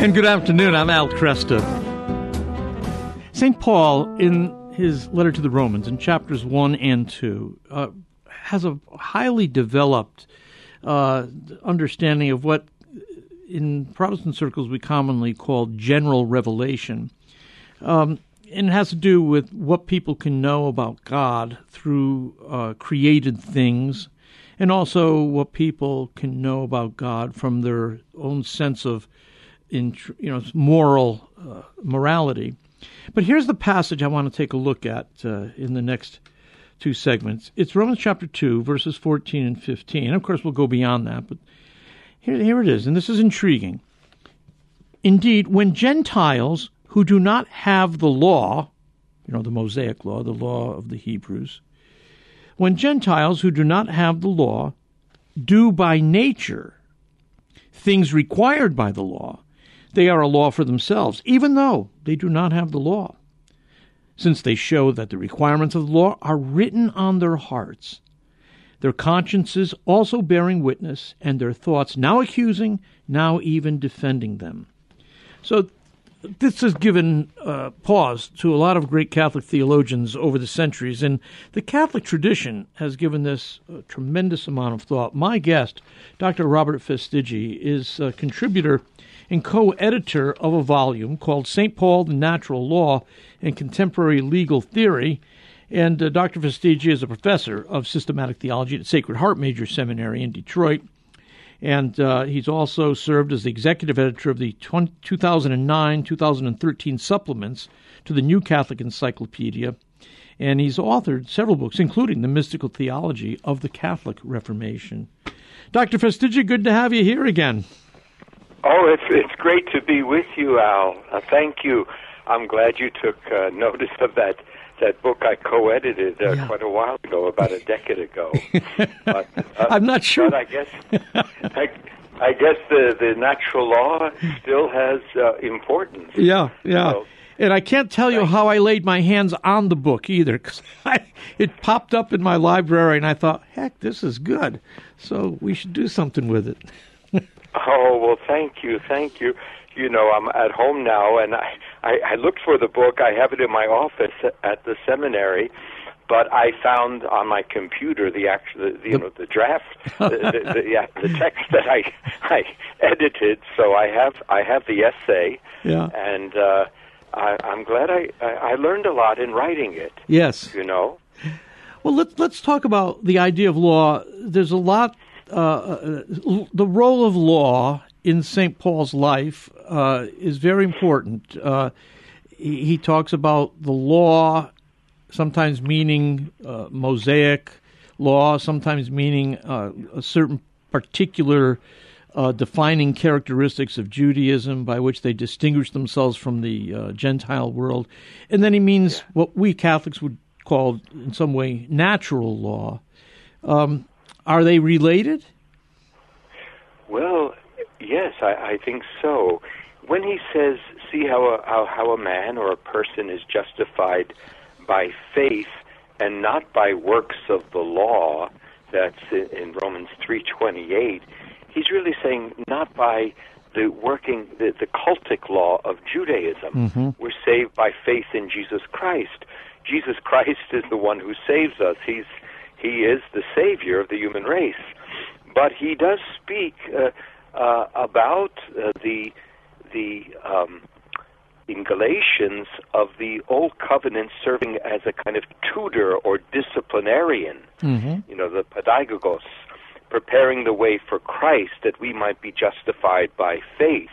And good afternoon. I'm Al Kresta. St. Paul, in his letter to the Romans, in chapters 1 and 2, uh, has a highly developed uh, understanding of what in Protestant circles we commonly call general revelation. Um, and it has to do with what people can know about God through uh, created things, and also what people can know about God from their own sense of in you know moral uh, morality. But here's the passage I want to take a look at uh, in the next two segments. It's Romans chapter 2, verses 14 and 15. And of course, we'll go beyond that, but here, here it is, and this is intriguing. Indeed, when Gentiles who do not have the law, you know, the Mosaic law, the law of the Hebrews, when Gentiles who do not have the law do by nature things required by the law, they are a law for themselves, even though they do not have the law, since they show that the requirements of the law are written on their hearts, their consciences also bearing witness, and their thoughts now accusing, now even defending them. So, this has given uh, pause to a lot of great Catholic theologians over the centuries, and the Catholic tradition has given this a tremendous amount of thought. My guest, Dr. Robert Fastiggi, is a contributor and co editor of a volume called St. Paul, the Natural Law and Contemporary Legal Theory. And uh, Dr. Fastiggi is a professor of systematic theology at Sacred Heart Major Seminary in Detroit. And uh, he's also served as the executive editor of the 2009 2013 supplements to the New Catholic Encyclopedia. And he's authored several books, including The Mystical Theology of the Catholic Reformation. Dr. Fastiggi, good to have you here again. Oh, it's it's great to be with you, Al. Uh, thank you. I'm glad you took uh, notice of that that book I co-edited uh, yeah. quite a while ago, about a decade ago. but, uh, I'm not sure. But I guess I, I guess the the natural law still has uh, importance. Yeah, yeah. So, and I can't tell you how I laid my hands on the book either, because it popped up in my library, and I thought, heck, this is good. So we should do something with it. Oh well, thank you, thank you. You know, I'm at home now, and I, I I looked for the book. I have it in my office at the seminary, but I found on my computer the actual, the, you know, the draft, the, the, the, yeah, the text that I I edited. So I have I have the essay, yeah, and uh, I, I'm glad I, I I learned a lot in writing it. Yes, you know. Well, let's let's talk about the idea of law. There's a lot uh, uh, the role of law in St. Paul's life uh, is very important. Uh, he, he, talks about the law, sometimes meaning uh, Mosaic law, sometimes meaning uh, a certain particular defining characteristics of Judaism by which they distinguish themselves from the Gentile world. And then he means what we Catholics would call, in some way, natural law. Um, are they related? Well, yes, I, I think so. When he says, "See how a, how, how a man or a person is justified by faith and not by works of the law," that's in, in Romans three twenty eight. He's really saying not by the working the, the cultic law of Judaism. Mm-hmm. We're saved by faith in Jesus Christ. Jesus Christ is the one who saves us. He's he is the savior of the human race. But he does speak uh, uh, about uh, the the um, in Galatians of the old covenant serving as a kind of tutor or disciplinarian. Mm-hmm. You know, the pedagogos, preparing the way for Christ that we might be justified by faith.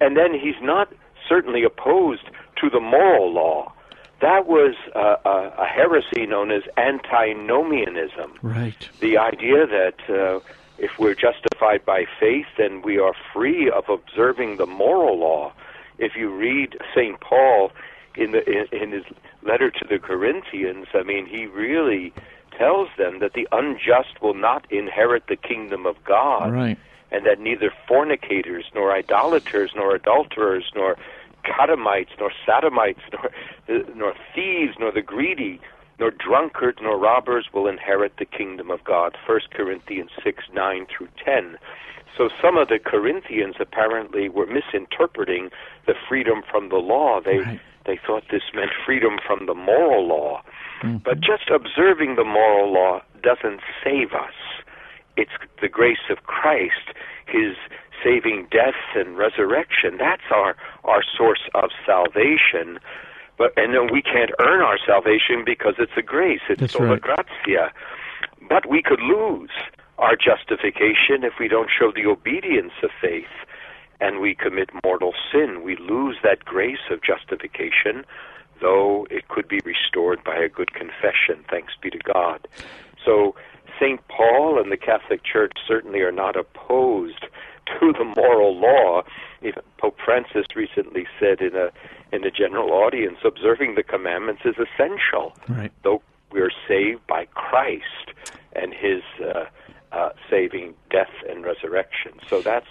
And then he's not certainly opposed to the moral law that was uh, a, a, heresy known as antinomianism. Right. The idea that uh, if we're justified by faith, then we are free of observing the moral law. If you read St. Paul in, the, in, in his letter to the Corinthians, I mean, he really tells them that the unjust will not inherit the kingdom of God. Right. And that neither fornicators, nor idolaters, nor adulterers, nor Catamites, nor sodomites, nor, nor thieves, nor the greedy, nor drunkards nor robbers will inherit the kingdom of God. 1 Corinthians 6 9 through 10. So some of the Corinthians apparently were misinterpreting the freedom from the law. They Right. they thought this meant freedom from the moral law. Mhm. But just observing the moral law doesn't save us. It's the grace of Christ, his saving death and resurrection. That's our our source of salvation. But and then we can't earn our salvation because it's a grace. It's That's sola right. gratia. But we could lose our justification if we don't show the obedience of faith and we commit mortal sin. We lose that grace of justification, though it could be restored by a good confession. Thanks be to God. So, St. Paul and the Catholic Church certainly are not opposed to the moral law. Even Pope Francis recently said in a in a general audience, observing the commandments is essential Right. though we are saved by Christ and His uh, uh, saving death and resurrection. So that's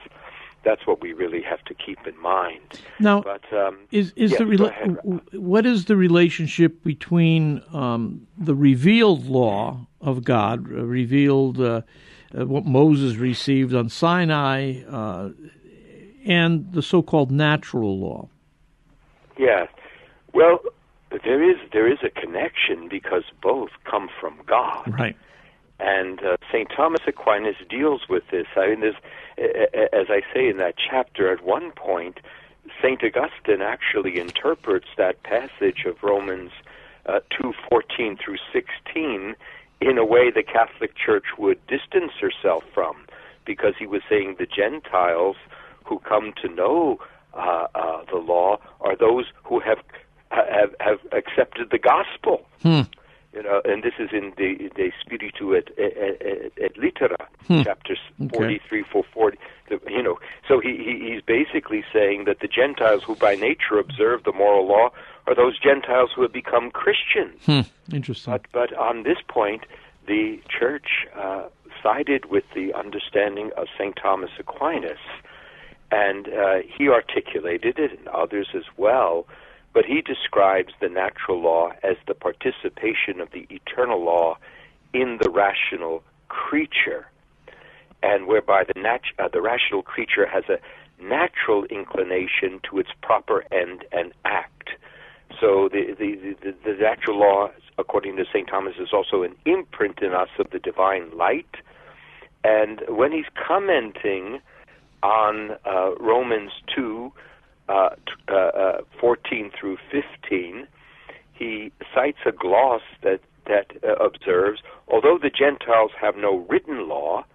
that's what we really have to keep in mind. Now, But um, is is yes, the rela- ahead, what is the relationship between um, the revealed law of God, revealed uh, uh, what Moses received on Sinai, uh, and the so-called natural law? yeah, well, there is there is a connection because both come from God. Right. And uh, St. Thomas Aquinas deals with this. I mean, there's, as I say in that chapter, at one point, St. Augustine actually interprets that passage of Romans uh, 2:14 through 16 in a way the Catholic Church would distance herself from, because he was saying the Gentiles who come to know uh, uh, the law are those who have have, have accepted the gospel Hmm. You know, and this is in the De Spiritu et, et, et, et Littera, chapters Okay. 43, 440. The, you know, so he, he he's basically saying that the Gentiles who by nature observe the moral law are those Gentiles who have become Christians. Hmm. Interesting. But but on this point, the church uh, sided with the understanding of Saint Thomas Aquinas, and uh, he articulated it, and others as well. But he describes the natural law as the participation of the eternal law in the rational creature, and whereby the nat- uh, the rational creature has a natural inclination to its proper end and act. So the the, the, the natural law, according to St. Thomas, is also an imprint in us of the divine light. And when he's commenting on uh, Romans 2, uh, t- uh, uh, 14 through 15, he cites a gloss that, that uh, observes, although the Gentiles have no written law,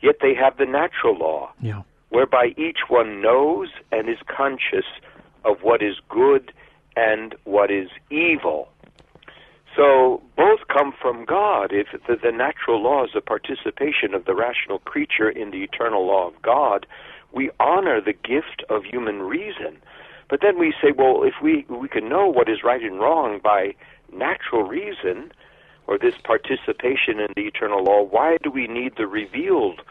yet they have the natural law yeah. whereby each one knows and is conscious of what is good and what is evil. So both come from God. If the, the natural law is a participation of the rational creature in the eternal law of God, we honor the gift of human reason. But then we say, well, if we we can know what is right and wrong by natural reason, or this participation in the eternal law, why do we need the revealed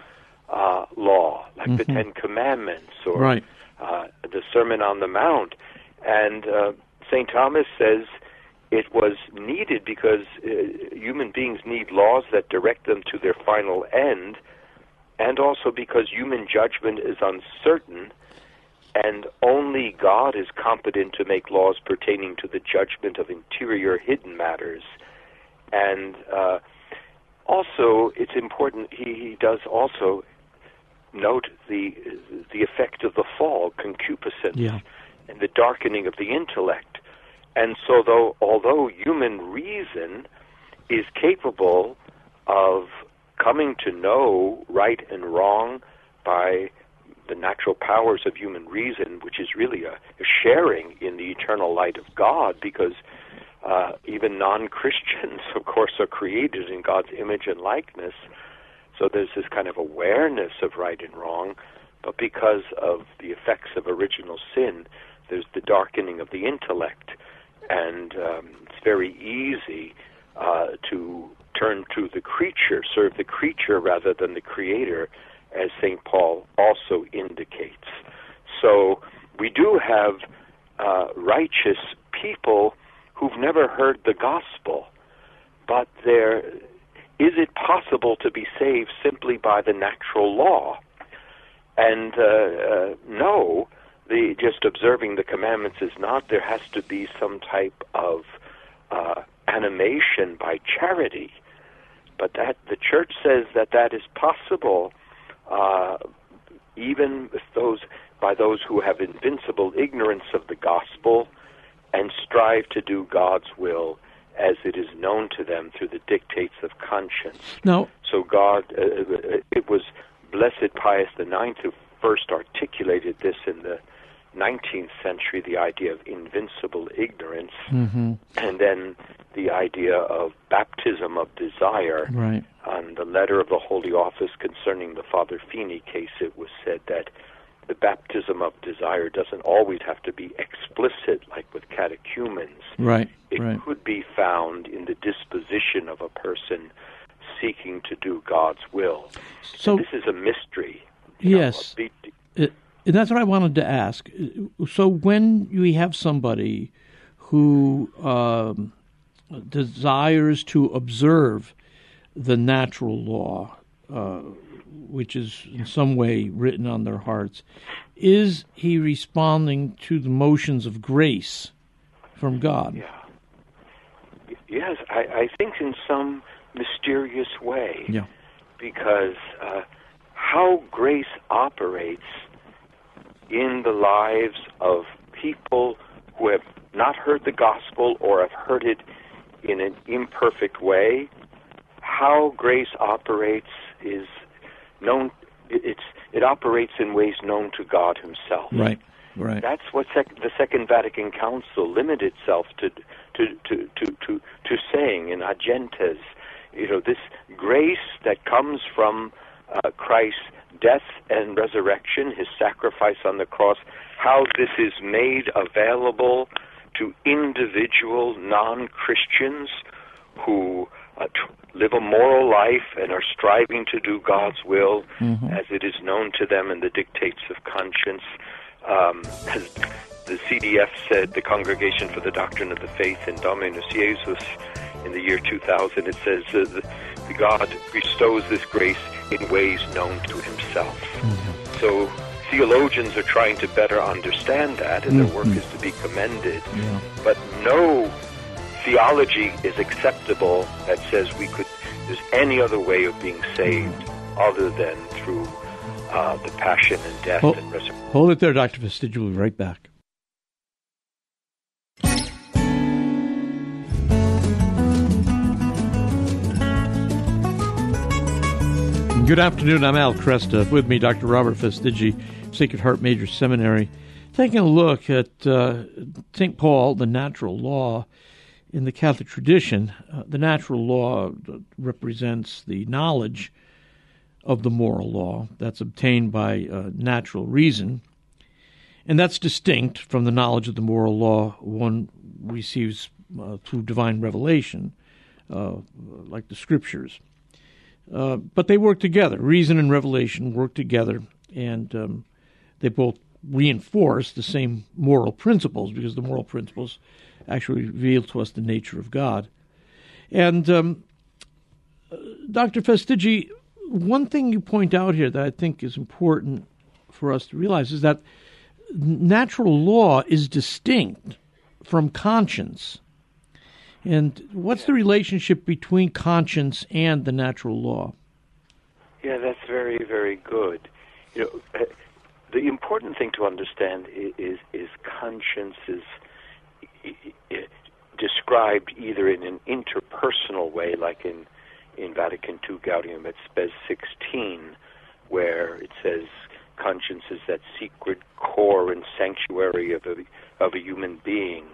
uh, law, like the Ten Commandments or Right. uh, the Sermon on the Mount? And uh, St. Thomas says it was needed because uh, human beings need laws that direct them to their final end, and also because human judgment is uncertain, and only God is competent to make laws pertaining to the judgment of interior hidden matters. And uh, also, it's important. He, he does also note the the effect of the fall, concupiscence, Yeah. and the darkening of the intellect. And so, though although human reason is capable of coming to know right and wrong by the natural powers of human reason, which is really a, a sharing in the eternal light of God, because uh, even non-Christians, of course, are created in God's image and likeness. So there's this kind of awareness of right and wrong, but because of the effects of original sin, there's the darkening of the intellect, and um, it's very easy uh, to turn to the creature, serve the creature rather than the creator, as St. Paul also indicates. So we do have uh, righteous people who've never heard the gospel. but there is it possible to be saved simply by the natural law? And uh, uh, no, the just observing the commandments is not. There has to be some type of uh, animation by charity. But that the church says that that is possible, uh, even with those by those who have invincible ignorance of the gospel and strive to do God's will as it is known to them through the dictates of conscience. Now, so God, uh, uh it was Blessed Pius IX who first articulated this in the 19th century, the idea of invincible ignorance, mm-hmm. and then the idea of baptism of desire. Right. On the letter of the Holy Office concerning the Father Feeney case, it was said that the baptism of desire doesn't always have to be explicit, like with catechumens. Right. It right. could be found in the disposition of a person seeking to do God's will. So and this is a mystery. Yes. Know, and that's what I wanted to ask. So when we have somebody who um, desires to observe the natural law, uh, which is in some way written on their hearts, is he responding to the motions of grace from God? Yeah. Yes, I, I think in some mysterious way. Yeah. Because uh, how grace operates in the lives of people who have not heard the gospel or have heard it in an imperfect way. How grace operates is known. It's it operates in ways known to God Himself. Right. Right. That's what sec- the Second Vatican Council limited itself to to to to to, to saying in Ad Gentes. You know, this grace that comes from uh, Christ death and resurrection, his sacrifice on the cross, how this is made available to individual non Christians who uh, live a moral life and are striving to do God's will mm-hmm. as it is known to them in the dictates of conscience. Um, as the CDF said, the Congregation for the Doctrine of the Faith in Dominus Iesus, in the year 2000, it says uh, the, the God bestows this grace in ways known to himself. Mm-hmm. So theologians are trying to better understand that, and mm-hmm. their work is to be commended. Yeah. But no theology is acceptable that says we could there's any other way of being saved mm-hmm. other than through uh, the passion and death hold, and resurrection. Hold it there, Dr. Fastiggi. We'll be right back. Good afternoon. I'm Al Kresta. With me, Dr. Robert Fastiggi, Sacred Heart Major Seminary, taking a look at uh, St. Paul, the natural law in the Catholic tradition. Uh, the natural law represents the knowledge of the moral law that's obtained by uh, natural reason, and that's distinct from the knowledge of the moral law one receives uh, through divine revelation, uh, like the scriptures. Uh, but they work together. Reason and revelation work together, and um, they both reinforce the same moral principles because the moral principles actually reveal to us the nature of God. And um, uh, Dr. Fastiggi, one thing you point out here that I think is important for us to realize is that natural law is distinct from conscience. And what's the relationship between conscience and the natural law? Yeah, that's very, very good. You know, uh, the important thing to understand is is, is conscience is described either in an interpersonal way, like in in Vatican II Gaudium et Spes 16, where it says conscience is that secret core and sanctuary of a of a human being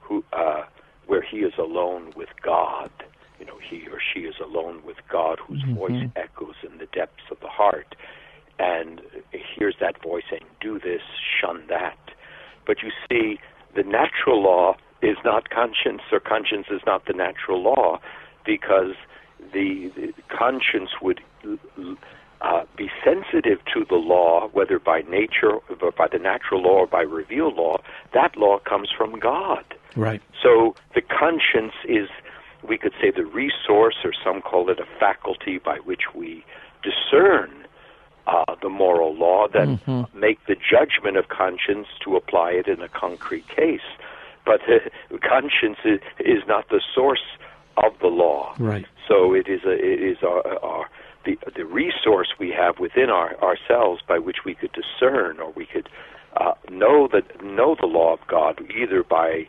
who uh, where he is alone with God. You know, he or she is alone with God, whose mm-hmm. voice echoes in the depths of the heart, and hears that voice saying, "Do this, shun that." But you see, the natural law is not conscience, or conscience is not the natural law, because the, the conscience would uh, be sensitive to the law, whether by nature, by the natural law, or by revealed law. That law comes from God. Right. So the conscience is we could say the resource, or some call it a faculty by which we discern uh, the moral law, then mm-hmm. make the judgment of conscience to apply it in a concrete case. But uh, conscience is, is not the source of the law. Right. So it is a, it is our, our the the resource we have within our ourselves by which we could discern or we could uh, know that know the law of God either by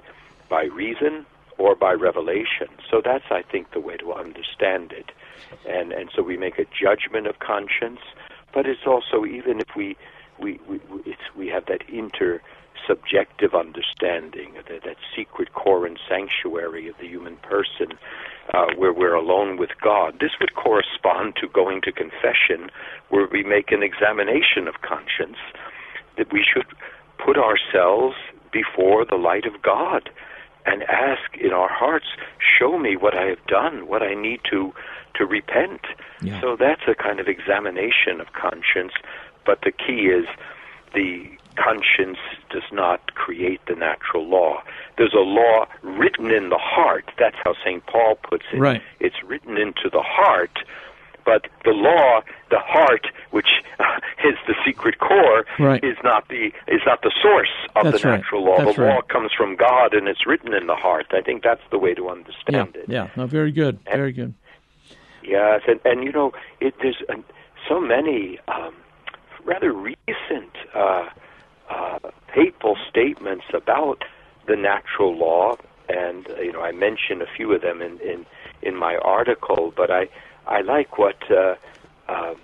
by reason or by revelation. So that's I think the way to understand it, and and so we make a judgment of conscience, but it's also even if we we we it's, we have that inter subjective understanding, that, that secret core and sanctuary of the human person, uh, where we're alone with God. This would correspond to going to confession, where we make an examination of conscience, that we should put ourselves before the light of God and ask in our hearts, show me what I have done, what I need to to repent. Yeah. So that's a kind of examination of conscience, but the key is the conscience does not create the natural law. There's a law written in the heart. That's how St. Paul puts it. Right. It's written into the heart, but the law, the heart, which is the secret core, right. is not the is not the source of that's the right. natural law. That's the right. law comes from God, and it's written in the heart. I think that's the way to understand yeah. it. Yeah. No, very good. And, very good. Yes, and and you know, it, there's uh, so many um, rather recent. Uh, uh, hateful statements about the natural law, and uh, you know I mention a few of them in in, in my article. But I I like what uh, uh,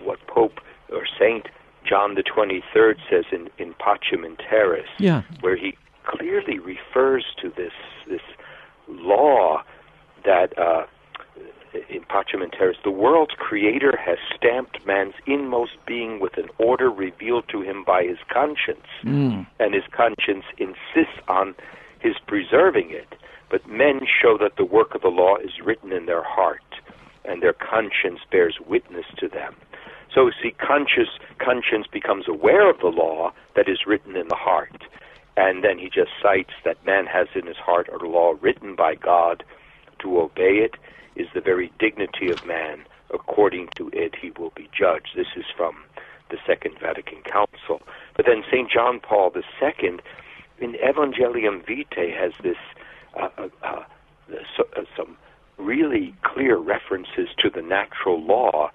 what Pope or Saint John the Twenty Third says in in Pacem in Terris, yeah. where he clearly refers to this this law that. Uh, in Pacem in Terris, the world's creator has stamped man's inmost being with an order revealed to him by his conscience, mm. and his conscience insists on his preserving it. But men show that the work of the law is written in their heart, and their conscience bears witness to them. So, see, conscious conscience becomes aware of the law that is written in the heart, and then he just cites that man has in his heart a law written by God to obey it is the very dignity of man. According to it, he will be judged. This is from the Second Vatican Council. But then St. John Paul II, in Evangelium Vitae, has this uh, uh, uh, so, uh, some really clear references to the natural law.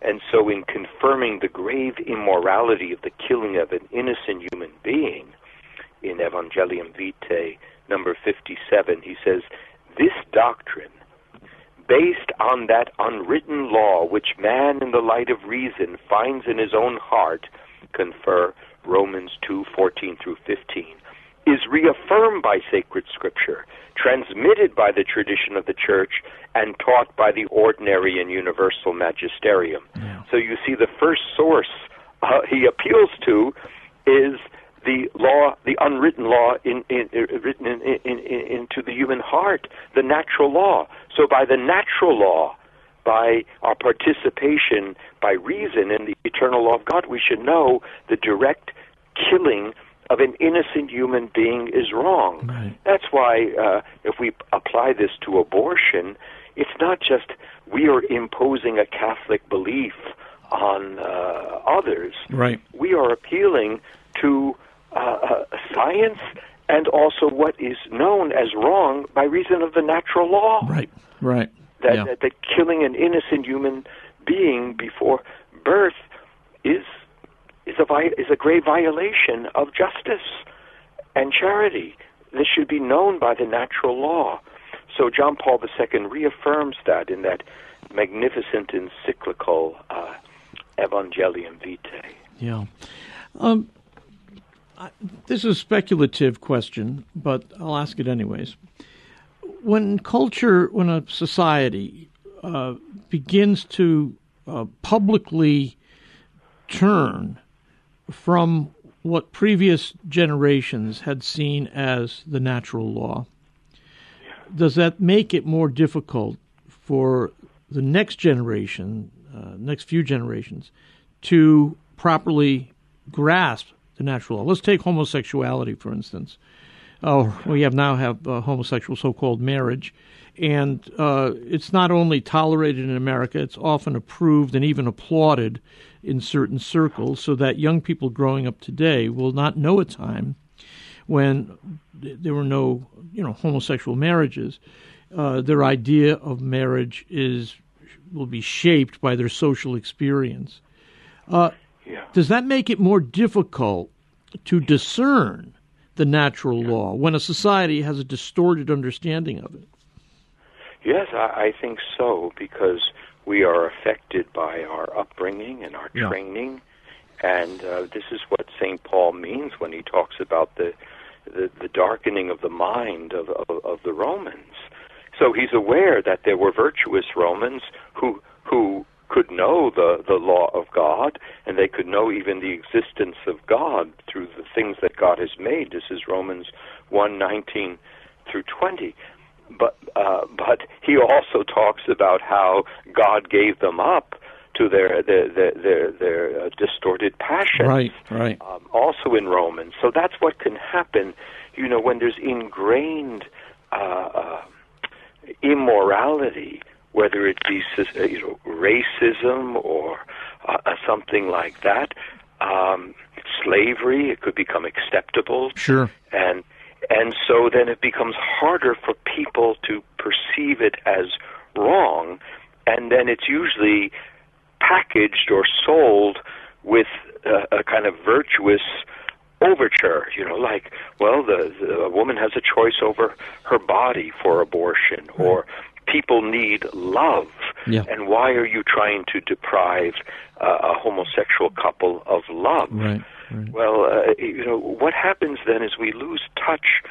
And so, in confirming the grave immorality of the killing of an innocent human being, in Evangelium Vitae, number 57, he says, This doctrine based on that unwritten law which man in the light of reason finds in his own heart, confer Romans 2:14 through 15, is reaffirmed by sacred scripture, transmitted by the tradition of the church, and taught by the ordinary and universal magisterium. Yeah. So you see, the first source uh, he appeals to is the law, the unwritten law, in, in, in written in, into the human heart, the natural law. So by the natural law, by our participation, by reason in the eternal law of God, we should know the direct killing of an innocent human being is wrong. Right. That's why uh, if we apply this to abortion, it's not just we are imposing a Catholic belief on uh, others. Right. We are appealing to uh, uh, science and also what is known as wrong by reason of the natural law. Right, right. That, yeah. that, that killing an innocent human being before birth is is a vi- is a grave violation of justice and charity. This should be known by the natural law. So John Paul II reaffirms that in that magnificent encyclical uh, Evangelium Vitae. Yeah. Um, this is a speculative question, but I'll ask it anyways. When culture, when a society uh, begins to uh, publicly turn from what previous generations had seen as the natural law, does that make it more difficult for the next generation, uh, next few generations, to properly grasp the natural law. Let's take homosexuality, for instance. oh, we have now have uh, homosexual so-called marriage, and uh, it's not only tolerated in America; it's often approved and even applauded in certain circles, so that young people growing up today will not know a time when there were no, you know, homosexual marriages. Uh, their idea of marriage is will be shaped by their social experience. Yeah. does that make it more difficult to discern the natural law when a society has a distorted understanding of it? Yes, I, I think so because we are affected by our upbringing and our Yeah. training, and uh, this is what Saint Paul means when he talks about the the, the darkening of the mind of, of of the Romans. So he's aware that there were virtuous Romans who who could know the the law of God, and they could know even the existence of God through the things that God has made. This is Romans one nineteen through twenty but uh, but he also talks about how God gave them up to their their their their, their uh, distorted passions. Right, right. Um, also in Romans, so that's what can happen. You know, when there's ingrained uh, uh, immorality, whether it be uh, you know racism or uh, uh, something like that, um, slavery, it could become acceptable Sure. and and so then it becomes harder for people to perceive it as wrong and then it's usually packaged or sold with a, a kind of virtuous overture you know like well the, the a woman has a choice over her body for abortion or people need love Yeah. and why are you trying to deprive uh, a homosexual couple of love Right, right. well, uh, you know, what happens then is we lose touch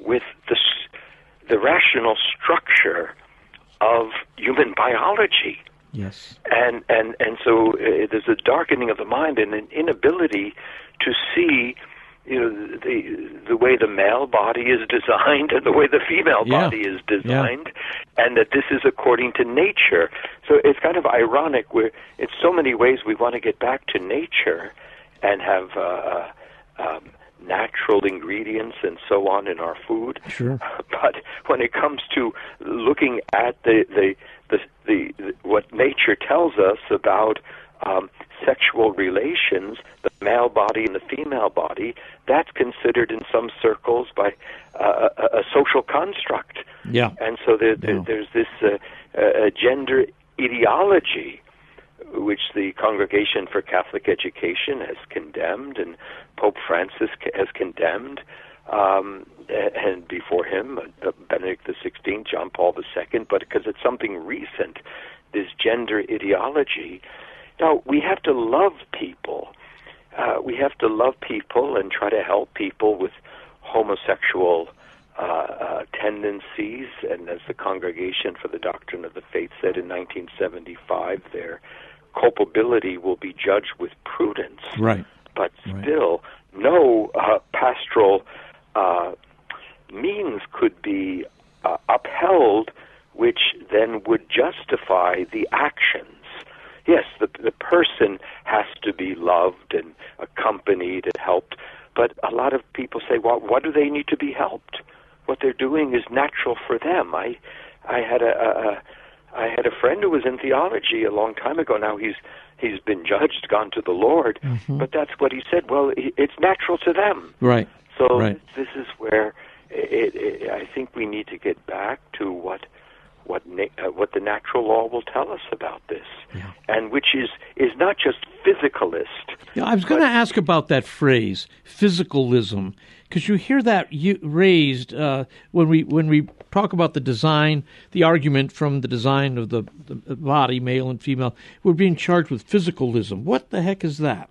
with the the rational structure of human biology, Yes. and and and so uh, there's a darkening of the mind and an inability to see. You know the the way the male body is designed and the way the female Yeah. body is designed, and that this is according to nature. So it's kind of ironic. Where in so many ways we want to get back to nature, and have uh, uh, um, natural ingredients and so on in our food. Sure. But when it comes to looking at the the the, the, the what nature tells us about um, sexual relations, the male body and the female body, that's considered in some circles by uh, a, a social construct. Yeah. And so there, there, Yeah. there's this uh, uh, gender ideology which the Congregation for Catholic Education has condemned, and Pope Francis has condemned, um, and before him, uh, Benedict XVI, John Paul II, but because it's something recent, this gender ideology. Now, we have to love people. Uh, we have to love people and try to help people with homosexual uh, uh, tendencies. And as the Congregation for the Doctrine of the Faith said in 1975, their culpability will be judged with prudence. Right. But Right. still, no uh, pastoral uh, means could be uh, upheld which then would justify the actions. Yes, the, the person has to be loved and accompanied and helped, but a lot of people say, well, what do they need to be helped? What they're doing is natural for them. I, I had a, a, a I had a friend who was in theology a long time ago. Now he's he's been judged, gone to the Lord, mm-hmm. but that's what he said. Well, it's natural to them. Right. So Right. this is where it, it, I think we need to get back to what what na- uh, what the natural law will tell us about this, Yeah. and which is is not just physicalist. Yeah, I was going to ask about that phrase, physicalism, because you hear that you, raised uh, when we when we talk about the design, the argument from the design of the, the body, male and female. We're being charged with physicalism. What the heck is that?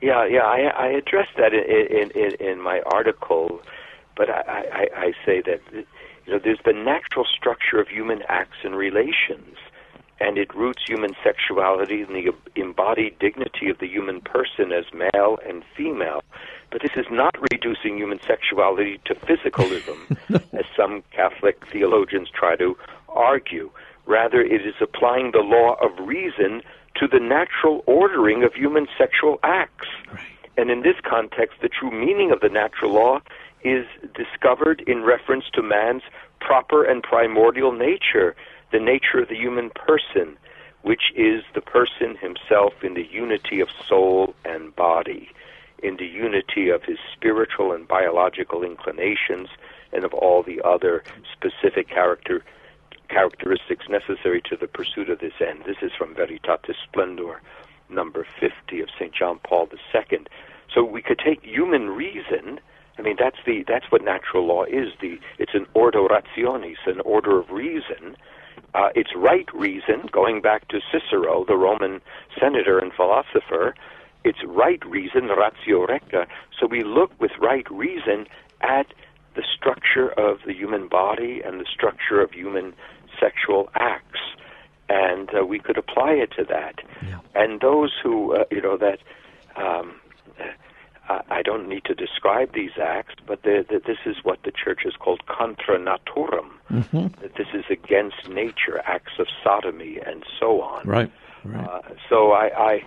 Yeah, yeah, I, I addressed that in, in, in, in my article, but I, I, I say that you know there's the natural structure of human acts and relations, and it roots human sexuality in the embodied dignity of the human person as male and female. But this is not reducing human sexuality to physicalism, as some Catholic theologians try to argue. Rather, it is applying the law of reason to the natural ordering of human sexual acts. And in this context, the true meaning of the natural law is discovered in reference to man's proper and primordial nature, the nature of the human person, which is the person himself in the unity of soul and body, in the unity of his spiritual and biological inclinations, and of all the other specific character characteristics necessary to the pursuit of this end. This is from Veritatis Splendor, number 50 of St. John Paul II. So we could take human reason. I mean, that's the that's what natural law is. The it's an ordo rationis, an order of reason. Uh, it's right reason, going back to Cicero, the Roman senator and philosopher. It's right reason, ratio recta. So we look with right reason at the structure of the human body and the structure of human sexual acts, and uh, we could apply it to that. Yeah. And those who, uh, you know, that um, I don't need to describe these acts, but that this is what the church has called contra naturam. Mm-hmm. That this is against nature, acts of sodomy, and so on. Right. right. Uh, so I, I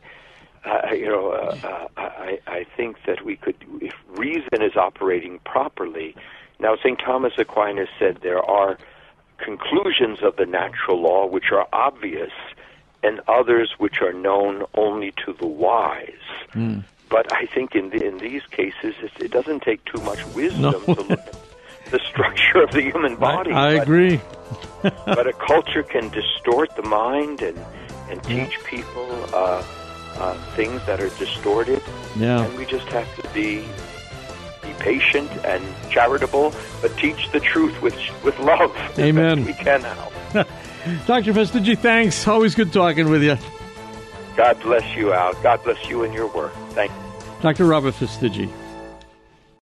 uh, you know, uh, uh, I, I think that we could, if reason is operating properly. Now, St. Thomas Aquinas said there are conclusions of the natural law which are obvious, and others which are known only to the wise. Mm. But I think in the, in these cases, it, it, doesn't take too much wisdom no. to look at the structure of the human body. I, I but, agree. but a culture can distort the mind and and teach yeah. people uh, uh, things that are distorted. Yeah. And we just have to be be patient and charitable, but teach the truth with with love. Amen. we can now. Dr. Fastiggi, thanks. Always good talking with you. God bless you, Al. God bless you and your work. Thank you. Dr. Robert Fastiggi.